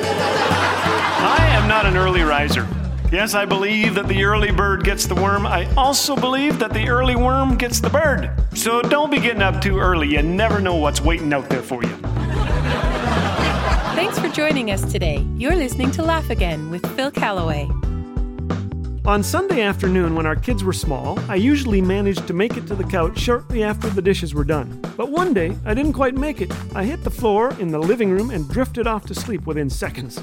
I am not an early riser. Yes, I believe that the early bird gets the worm. I also believe that the early worm gets the bird. So don't be getting up too early. You never know what's waiting out there for you. Thanks for joining us today. You're listening to Laugh Again with Phil Callaway. On Sunday afternoon, when our kids were small, I usually managed to make it to the couch shortly after the dishes were done. But one day, I didn't quite make it. I hit the floor in the living room and drifted off to sleep within seconds.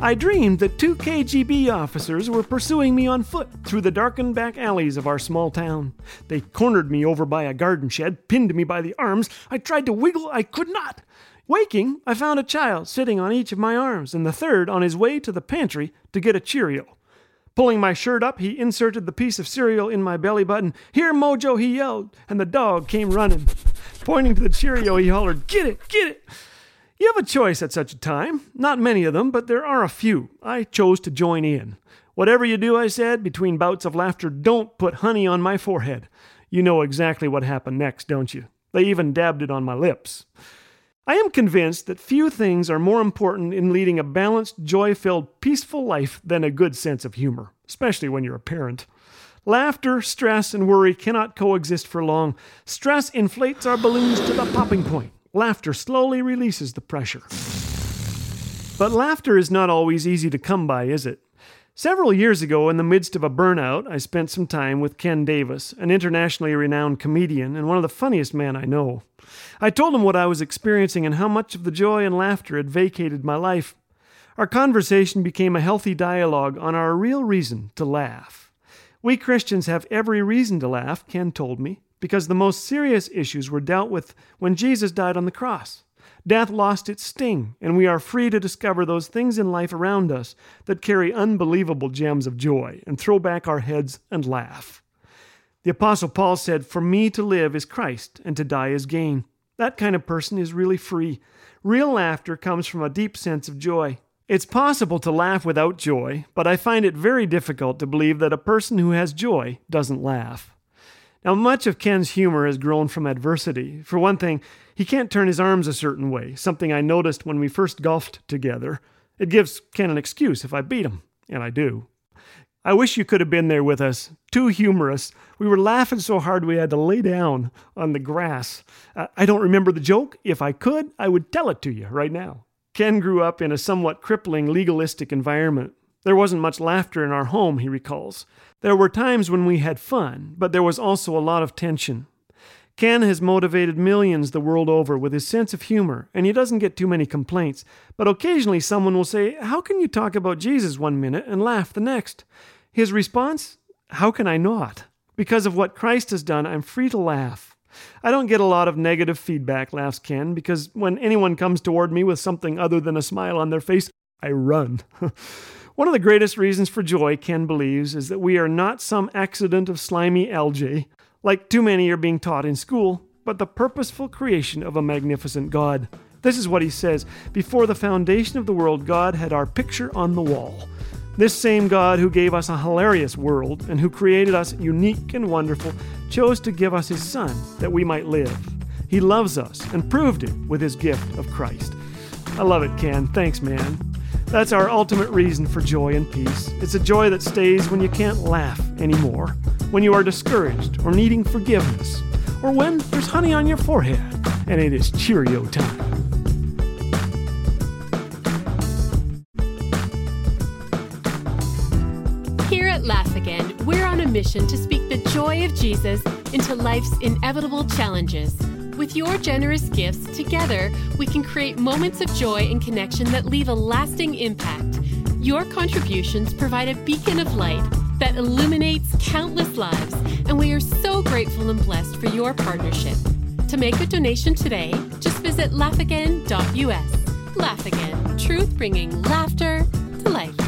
I dreamed that two KGB officers were pursuing me on foot through the darkened back alleys of our small town. They cornered me over by a garden shed, pinned me by the arms. I tried to wiggle, I could not. Waking, I found a child sitting on each of my arms, and the third on his way to the pantry to get a Cheerio. Pulling my shirt up, he inserted the piece of cereal in my belly button. Here, Mojo, he yelled, and the dog came running. Pointing to the Cheerio, he hollered, Get it, get it. You have a choice at such a time. Not many of them, but there are a few. I chose to join in. Whatever you do, I said, between bouts of laughter, don't put honey on my forehead. You know exactly what happened next, don't you? They even dabbed it on my lips. I am convinced that few things are more important in leading a balanced, joy filled, peaceful life than a good sense of humor, especially when you're a parent. Laughter, stress, and worry cannot coexist for long. Stress inflates our balloons to the popping point. Laughter slowly releases the pressure. But laughter is not always easy to come by, is it? Several years ago, in the midst of a burnout, I spent some time with Ken Davis, an internationally renowned comedian and one of the funniest men I know. I told him what I was experiencing and how much of the joy and laughter had vacated my life. Our conversation became a healthy dialogue on our real reason to laugh. We Christians have every reason to laugh, Ken told me, because the most serious issues were dealt with when Jesus died on the cross. Death lost its sting, and we are free to discover those things in life around us that carry unbelievable gems of joy and throw back our heads and laugh. The Apostle Paul said, For me to live is Christ, and to die is gain. That kind of person is really free. Real laughter comes from a deep sense of joy. It's possible to laugh without joy, but I find it very difficult to believe that a person who has joy doesn't laugh. Now, much of Ken's humor has grown from adversity. For one thing, he can't turn his arms a certain way, something I noticed when we first golfed together. It gives Ken an excuse if I beat him, and I do. I wish you could have been there with us. Too humorous. We were laughing so hard we had to lay down on the grass. I don't remember the joke. If I could, I would tell it to you right now. Ken grew up in a somewhat crippling legalistic environment. There wasn't much laughter in our home, he recalls. There were times when we had fun, but there was also a lot of tension. Ken has motivated millions the world over with his sense of humor, and he doesn't get too many complaints. But occasionally someone will say, How can you talk about Jesus one minute and laugh the next? His response, How can I not? Because of what Christ has done, I'm free to laugh. I don't get a lot of negative feedback, laughs Ken, because when anyone comes toward me with something other than a smile on their face, I run. One of the greatest reasons for joy, Ken believes, is that we are not some accident of slimy algae, like too many are being taught in school, but the purposeful creation of a magnificent God. This is what he says Before the foundation of the world, God had our picture on the wall. This same God who gave us a hilarious world and who created us unique and wonderful chose to give us his Son that we might live. He loves us and proved it with his gift of Christ. I love it, Ken. Thanks, man. That's our ultimate reason for joy and peace. It's a joy that stays when you can't laugh anymore, when you are discouraged or needing forgiveness, or when there's honey on your forehead and it is Cheerio time. Here at Laugh Again, we're on a mission to speak the joy of Jesus into life's inevitable challenges. With your generous gifts, together we can create moments of joy and connection that leave a lasting impact. Your contributions provide a beacon of light that illuminates countless lives, and we are so grateful and blessed for your partnership. To make a donation today, just visit laughagain.us. Laugh Again, truth bringing laughter to life.